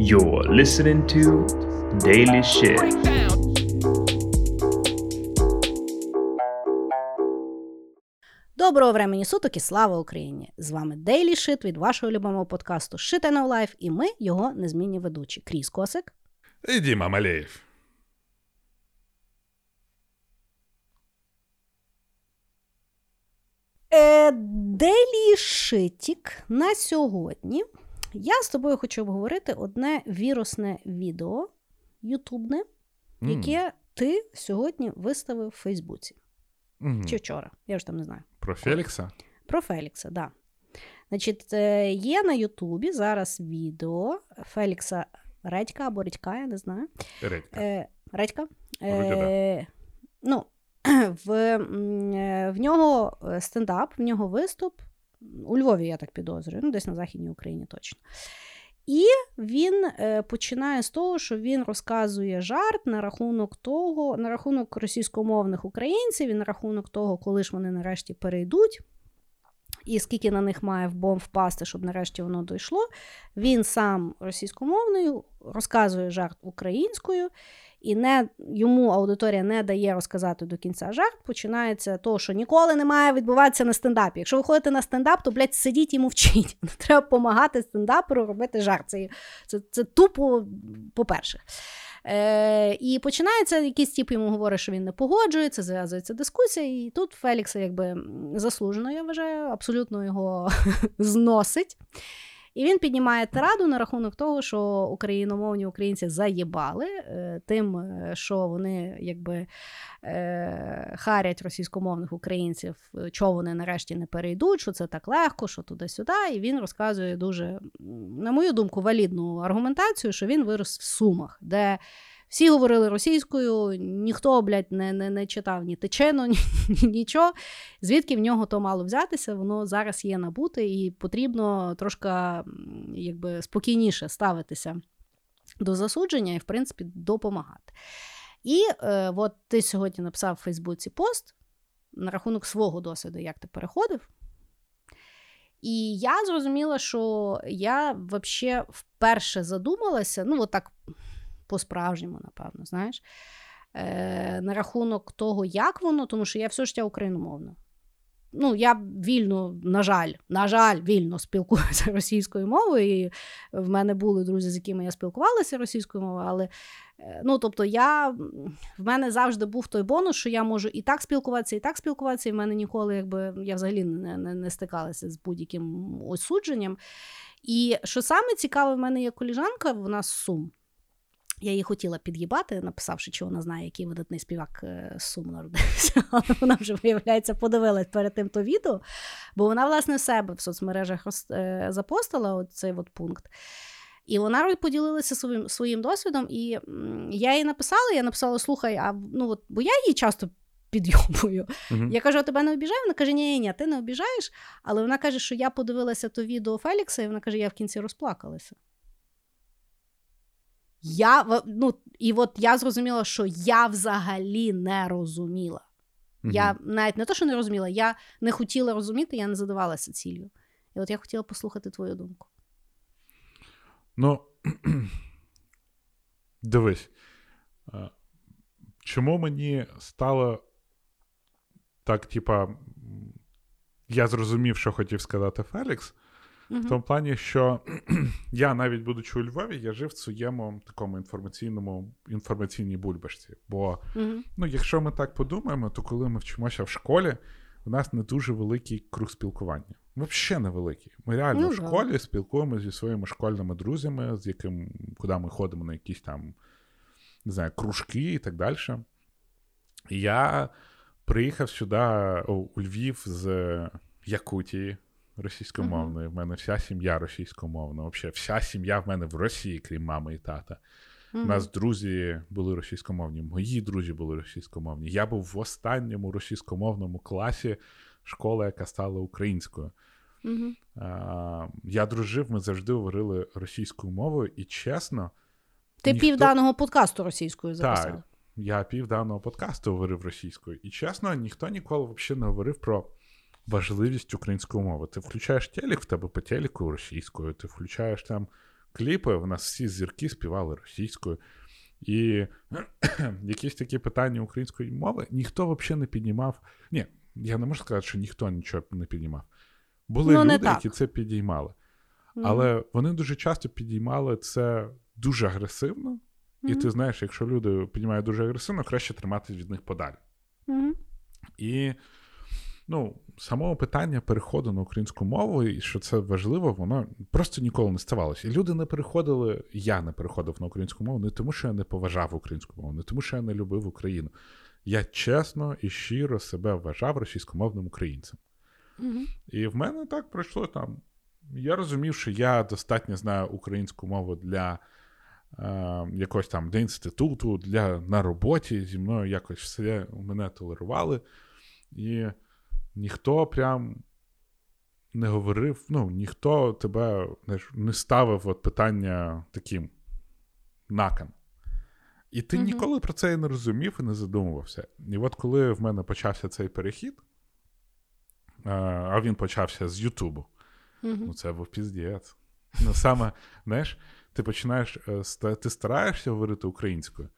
You're listening to Daily Shit. Доброго времені суток і слава Україні! З вами Daily Shit від вашого любимого подкасту Shit Know Life і ми його незмінні ведучі. Кріс Косик. І Діма Малеєв. Е, Daily на сьогодні. Я з тобою хочу обговорити одне вірусне відео ютубне, яке ти сьогодні виставив в Фейсбуці. Мгм. Чи вчора? Я ж там не знаю. Про Фелікса? Про Фелікса, да. Значить, е, є на Ютубі зараз відео Фелікса Редька або Редька, я не знаю. Редька. Е, Редька. Е, ну, в, е, в нього стендап, в нього виступ. У Львові, я так підозрюю, ну, десь на Західній Україні точно. І він е, починає з того, що він розказує жарт на рахунок того, на рахунок російськомовних українців і на рахунок того, коли ж вони нарешті перейдуть, і скільки на них має в бомб впасти, щоб нарешті воно дійшло. Він сам російськомовною розказує жарт українською, і не, йому аудиторія не дає розказати до кінця жарт. Починається то, що ніколи не має відбуватися на стендапі. Якщо ви ходите на стендап, то блядь, сидіть і мовчіть. Треба допомагати стендаперу робити жарт. Це, це, це тупо, по-перше. Е, і починається якийсь тип йому говорить, що він не погоджується, зв'язується дискусія, і тут Фелікса якби заслужено, я вважаю, абсолютно його зносить. І він піднімає тираду на рахунок того, що україномовні українці заєбали е, тим, е, що вони якби е, харять російськомовних українців, чого вони нарешті не перейдуть, що це так легко, що туди-сюди. І він розказує дуже, на мою думку, валідну аргументацію, що він вирос в Сумах, де всі говорили російською, ніхто, блядь, не, не, не читав ні течену, ні, ні, нічого. Звідки в нього то мало взятися, воно зараз є набуте, і потрібно трошки якби, спокійніше ставитися до засудження і, в принципі, допомагати. І е, от ти сьогодні написав в Фейсбуці пост на рахунок свого досвіду, як ти переходив. І я зрозуміла, що я взагалі вперше задумалася, ну, от по-справжньому, напевно, знаєш, е, на рахунок того, як воно, тому що я все життя україномовна. Ну, я вільно, на жаль, на жаль, вільно спілкуюся російською мовою. І в мене були друзі, з якими я спілкувалася російською мовою, але е, ну, тобто, я, в мене завжди був той бонус, що я можу і так спілкуватися, і так спілкуватися. І в мене ніколи, якби я взагалі не, не, не стикалася з будь-яким осудженням. І що саме цікаве, в мене є коліжанка, вона з Сум. Я її хотіла під'їбати, написавши, що вона знає, який видатний співак е, Сум народився. Але вона вже, виявляється, подивилась перед тим то відео, бо вона, власне, в себе в соцмережах е, запостила цей от пункт. І вона поділилася своїм, своїм досвідом, і я їй написала, я написала: слухай, а ну от, бо я її часто підйобую. Мгм. Я кажу, а тебе не обіжаю? Вона каже, ні, ні, ні, ти не обіжаєш. Але вона каже, що я подивилася то відео Фелікса, і вона каже, я в кінці розплакалася. Я, ну, і от я зрозуміла, що я взагалі не розуміла. Мгм. Я навіть не те, що не розуміла, я не хотіла розуміти, я не задавалася ціллю. І от я хотіла послухати твою думку. Ну, дивись. е, Чому мені стало так, типа, я зрозумів, що хотів сказати Фелікс, в тому плані, що я навіть будучи у Львові, я жив в своєму такому інформаційному інформаційній бульбашці. Бо Угу. Ну, якщо ми так подумаємо, то коли ми вчимося в школі, у нас не дуже великий круг спілкування. Взагалі невеликий. Ми реально Ну, в да. школі спілкуємося зі своїми школьними друзями, з яким, куди ми ходимо на якісь там, не знаю, кружки і так далі. Я приїхав сюди у Львів з Якутії російськомовної. В мене вся сім'я російськомовна. Взагалі, вся сім'я в мене в Росії, крім мами і тата. У нас друзі були російськомовні, мої друзі були російськомовні. Я був в останньому російськомовному класі школи, яка стала українською. Угу. А, я дружив, ми завжди говорили російською мовою, і чесно, Ти ніхто- пів даного подкасту російською записав. Так, я пів даного подкасту говорив російською. І чесно, ніхто ніколи взагалі не говорив про важливість української мови. Ти включаєш телек, в тебе по телеку російською, ти включаєш там кліпи, в нас всі зірки співали російською. І якісь такі питання української мови ніхто взагалі не піднімав. Ні, я не можу сказати, що ніхто нічого не піднімав. Були Ну, люди, так. які це підіймали. Мгм. Але вони дуже часто підіймали це дуже агресивно. І ти знаєш, якщо люди піднімають дуже агресивно, краще триматись від них подалі. Мгм. І ну, самого питання переходу на українську мову, і що це важливо, воно просто ніколи не ставалося. І люди не переходили, я не переходив на українську мову не тому, що я не поважав українську мову, не тому, що я не любив Україну. Я чесно і щиро себе вважав російськомовним українцем. Мгм. І в мене так пройшло там. Я розумів, що я достатньо знаю українську мову для е, якогось там для інституту, для на роботі. Зі мною якось все мене толерували. І ніхто прям не говорив, ну, ніхто тебе знаєш, не ставив от питання таким накан. І ти Мгм. ніколи про це і не розумів і не задумувався. І от коли в мене почався цей перехід, е, а він почався з Ютубу. Мгм. Ну, це був піздець. Ну, саме, знаєш, ти починаєш, е, ти стараєшся говорити українською,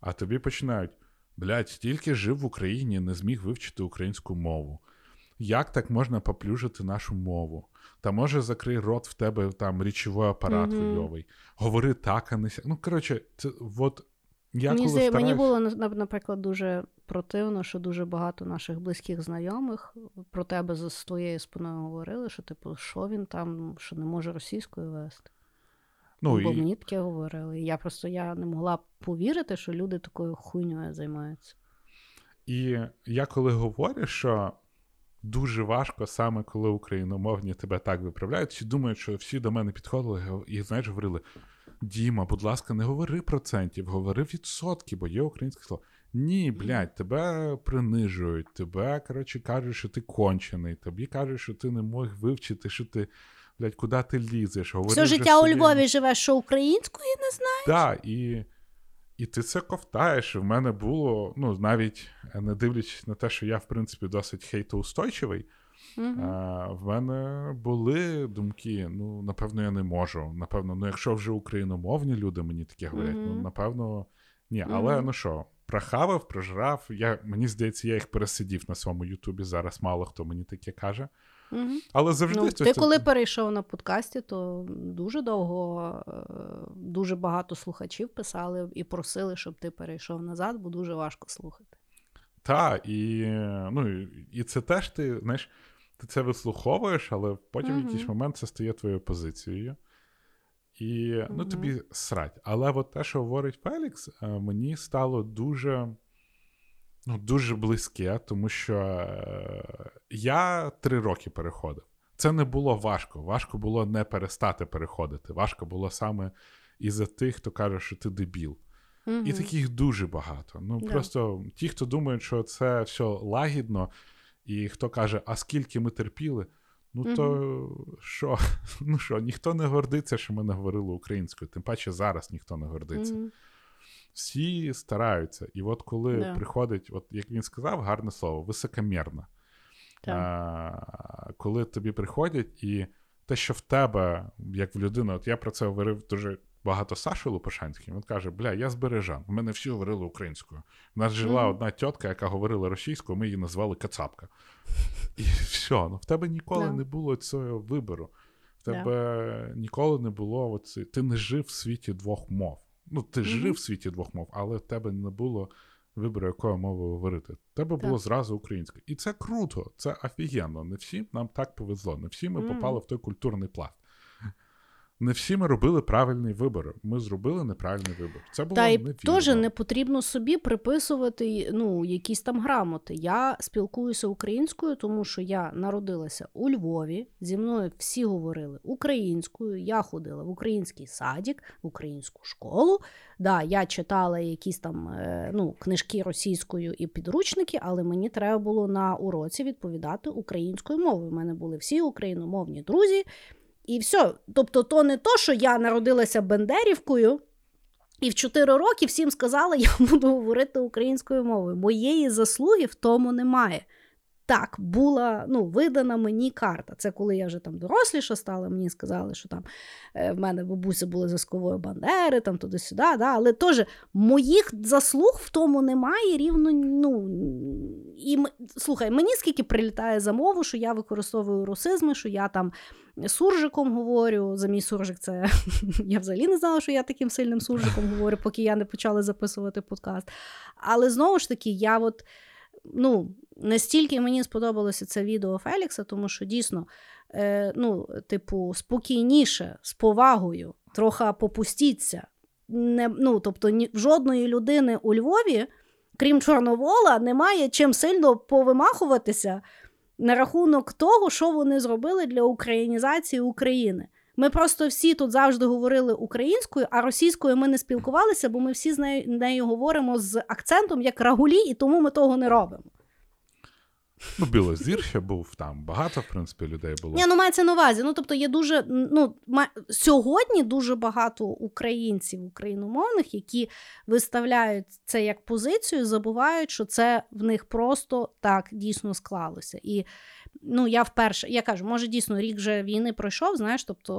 а тобі починають: блядь, стільки жив в Україні, не зміг вивчити українську мову. Як так можна поплюжити нашу мову? Та може закрий рот в тебе там річовий апарат Мгм. хуйовий. Говори так, а не сяк. Ну, коротше, це от я мені, коли здає- мені було наприклад дуже противно, що дуже багато наших близьких знайомих про тебе за з твоєю спиною говорили, що типу, що він там, що не може російською вести. ну, Бо і, мені таке говорили. Я просто я не могла повірити, що люди такою хуйньою займаються. І я коли говорю, що дуже важко саме коли україномовні тебе так виправляють, всі думають, що всі до мене підходили і, знаєш, говорили: Діма, будь ласка, не говори процентів, говори відсотки, бо є українське слово. Ні, блядь, тебе принижують, тебе, коротше, кажуть, що ти кончений, тобі кажуть, що ти не мог вивчити, що ти, блядь, куди ти лізеш. Говори Все життя у. Львові живеш, що українською не знаю. Так, і, і ти це ковтаєш. І в мене було, ну, навіть не дивлячись на те, що я, в принципі, досить хейтоустойчивий, Мгм. а, в мене були думки: ну, напевно, я не можу. Напевно, ну, якщо вже україномовні люди мені таке говорять, ну, напевно, ні. Але Мгм. ну що, прохавав, прожрав. Я, мені здається, я їх пересидів на своєму Ютубі. Зараз мало хто мені таке каже. Мгм. Але завжди Ну, ти це- коли перейшов на подкасті, то дуже довго е, дуже багато слухачів писали і просили, щоб ти перейшов назад, бо дуже важко слухати. Та, і, ну, і- це теж ти, знаєш, ти це вислуховуєш, але потім в якийсь момент це стає твоєю позицією. І ну, тобі срать. Але от те, що говорить Фелікс, е, мені стало дуже, ну, дуже близьке, тому що е, я три роки переходив. Це не було важко. Важко було не перестати переходити. Важко було саме із-за тих, хто каже, що ти дебіл. І таких дуже багато. Ну Да. просто ті, хто думають, що це все лагідно, і хто каже, а скільки ми терпіли, ну то що? Ну що, ніхто не гордиться, що ми не говорили українською, тим паче зараз ніхто не гордиться. Всі стараються. І от коли Да. приходить, от як він сказав, гарне слово, високомірно. Да. А, коли тобі приходять, і те, що в тебе, як в людини, от я про це говорив дуже багато з Сашою Лопушанським, він каже: Бля, я з Бережан, в мене всі говорили українською. У нас жила Мгм. одна тітка, яка говорила російською, ми її назвали Кацапка. І все, ну в тебе ніколи Да. не було цього вибору. В тебе ніколи не було оці... Ти не жив в світі двох мов. Ну, ти Мгм. жив в світі двох мов, але в тебе не було вибору, якою мовою говорити. В тебе було зразу українська. І це круто, це офігенно. Не всім нам так повезло. Не всі ми Мгм. попали в той культурний пласт. Не всі ми робили правильний вибір. Ми зробили неправильний вибір. Це було Та й теж не потрібно собі приписувати ну, якісь там грамоти. Я спілкуюся українською, тому що я народилася у Львові. Зі мною всі говорили українською. Я ходила в український садик, в українську школу. Да, я читала якісь там е, ну, книжки російською і підручники, але мені треба було на уроці відповідати українською мовою. У мене були всі україномовні друзі. І все. Тобто, то не то, що я народилася Бендерівкою, і в 4 роки всім сказала, я буду говорити українською мовою. Моєї заслуги в тому немає. Так була ну, видана мені карта. Це коли я вже там доросліша стала, мені сказали, що там е, в мене бабуся були зв'язкової бандери, там туди-сюди. Да? Але теж моїх заслуг в тому немає рівно. ну, і Слухай, мені скільки прилітає за мову, що я використовую русизми, що я там суржиком говорю. За мій суржик, це я взагалі не знала, що я таким сильним суржиком говорю, поки я не почала записувати подкаст. Але знову ж таки, я от. Ну, Настільки мені сподобалося це відео Фелікса, тому що дійсно, е, ну, типу, спокійніше, з повагою, трохи попустіться. Не, ну, Тобто, ні, жодної людини у Львові, крім Чорновола, немає чим сильно повимахуватися на рахунок того, що вони зробили для українізації України. Ми просто всі тут завжди говорили українською, а російською ми не спілкувалися, бо ми всі з нею, нею говоримо з акцентом як рагулі, і тому ми того не робимо. Ну, Білозір ще був там, багато, в принципі, людей було. Ні, ну мається на увазі. Ну, тобто, є дуже ну, сьогодні дуже багато українців, україномовних, які виставляють це як позицію, забувають, що це в них просто так дійсно склалося. І ну, я вперше, я кажу, може, дійсно рік вже війни пройшов, знаєш, тобто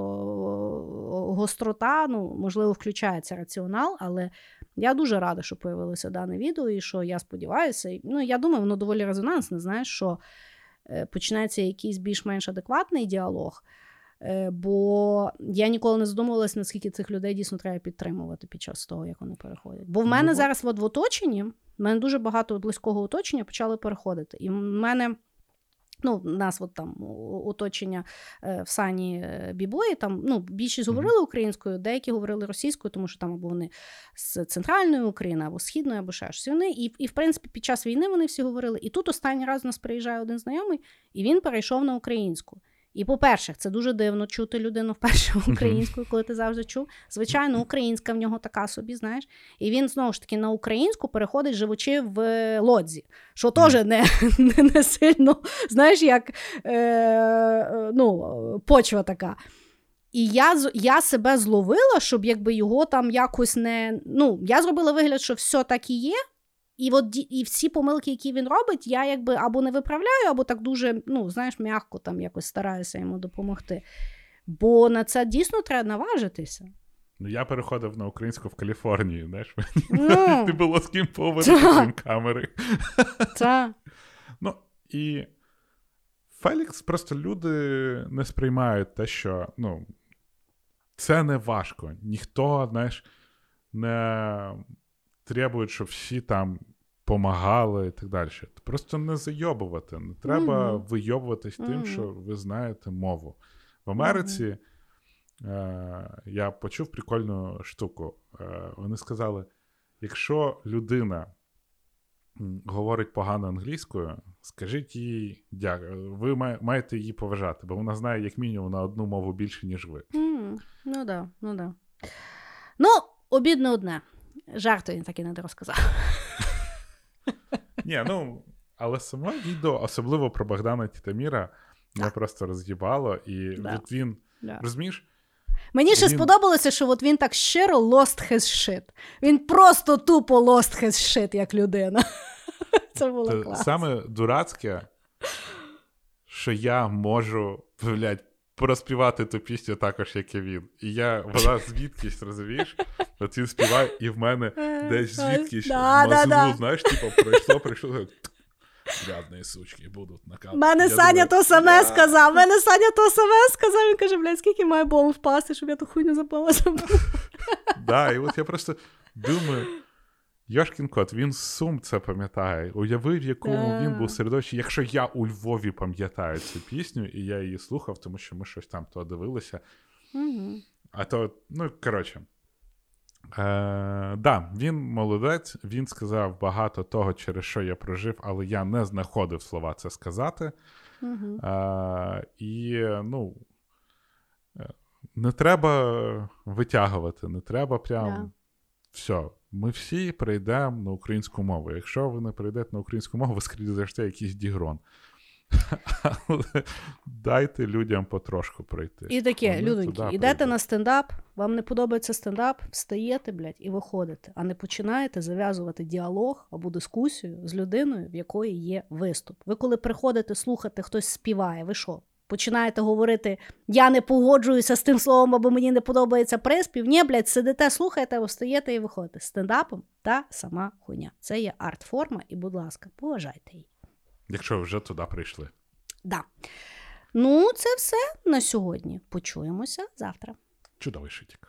гострота, ну, можливо, включається раціонал, але я дуже рада, що появилося дане відео, і що я сподіваюся, ну я думаю, воно доволі резонансне, знаєш, що е, почнеться якийсь більш-менш адекватний діалог. Е, бо я ніколи не задумувалася, наскільки цих людей дійсно треба підтримувати під час того, як вони переходять. Бо в мене ну, зараз от в оточенні, в мене дуже багато близького оточення почали переходити. І в мене Ну, нас от там оточення е, в сані е, бібої, там ну, більшість говорили українською, деякі говорили російською, тому що там або вони з центральної України, або східної, або ще щось. Вони, і, і, в принципі, під час війни вони всі говорили. І тут останній раз у нас приїжджає один знайомий, і він перейшов на українську. І, по-перше, це дуже дивно чути людину вперше українською, коли ти завжди чув. Звичайно, українська в нього така собі, знаєш. І він знову ж таки на українську переходить живучи в лодзі, що теж не не, не сильно, знаєш, як е, ну, почва така. І я я себе зловила, щоб якби його там якось не. Ну, я зробила вигляд, що все так і є. І от і всі помилки, які він робить, я якби або не виправляю, або так дуже, ну, знаєш, м'яко там якось стараюся йому допомогти. Бо на це дійсно треба наважитися. Ну, я переходив на українську в Каліфорнії, знаєш, ну, не було з ким поговорити камери. Ну, і Фелікс просто люди не сприймають те, що ну, це не важко. Ніхто, знаєш, не требують, щоб всі там помагали і так далі. Просто не зайобувати. Не треба mm-hmm. вийобуватись mm-hmm. тим, що ви знаєте мову. В Америці mm-hmm. е, я почув прикольну штуку. Е, Вони сказали: якщо людина говорить погано англійською, скажіть їй дякую. Ви маєте її поважати, бо вона знає, як мінімум, на одну мову більше, ніж ви. Ну да, ну да. Ну, обідне одне. Жарту він так і не розказав. Ні, ну, але саме відео, особливо про Богдана Тітаміра, мене просто роз'їбало, і да. от він да. розумієш. Мені ще він... сподобалося, що от він так щиро lost his shit. Він просто тупо lost his shit, як людина. Це було класно. Саме дурацьке, що я можу, блядь, проспівати ту пісню також, як і він. І я вона звідкись, розумієш? От він співає, і в мене десь звідкись да, мозгу, да, знаєш, типу, пройшло, прийшло. Рядні сучки будуть накати. Мене я Саня думаю, то саме я... сказав. Мене Саня то саме сказав. Він каже, блядь, скільки має бомб впасти, щоб я ту хуйню запала. Да, і от я просто думаю. Йошкін кот, він сум це пам'ятає. Уявив, в якому yeah. він був середовищі. Якщо я у Львові пам'ятаю цю пісню, і я її слухав, тому що ми щось там то дивилися. Mm-hmm. А то, ну, коротше. Е, да, він молодець, він сказав багато того, через що я прожив, але я не знаходив слова це сказати. Mm-hmm. Е, і, ну, е, не треба витягувати, не треба прям. Yeah. Все, ми всі прийдемо на українську мову. Якщо ви не прийдете на українську мову, ви скрізь завжди якийсь дігрон. Але дайте людям потрошку пройти. І таке, людоньки, йдете на стендап, Вам не подобається стендап, встаєте, блядь, і виходите, а не починаєте зав'язувати діалог або дискусію з людиною, в якої є виступ. Ви коли приходите слухати, хтось співає, ви що? Починаєте говорити, я не погоджуюся з тим словом, або мені не подобається приспів. Ні, блядь, сидите, слухаєте, встаєте і виходите. Стендапом та сама хуйня. Це є арт-форма, і, будь ласка, поважайте її. Якщо ви вже туди прийшли. Да. Ну, це все на сьогодні. Почуємося завтра. Чудовий шитік.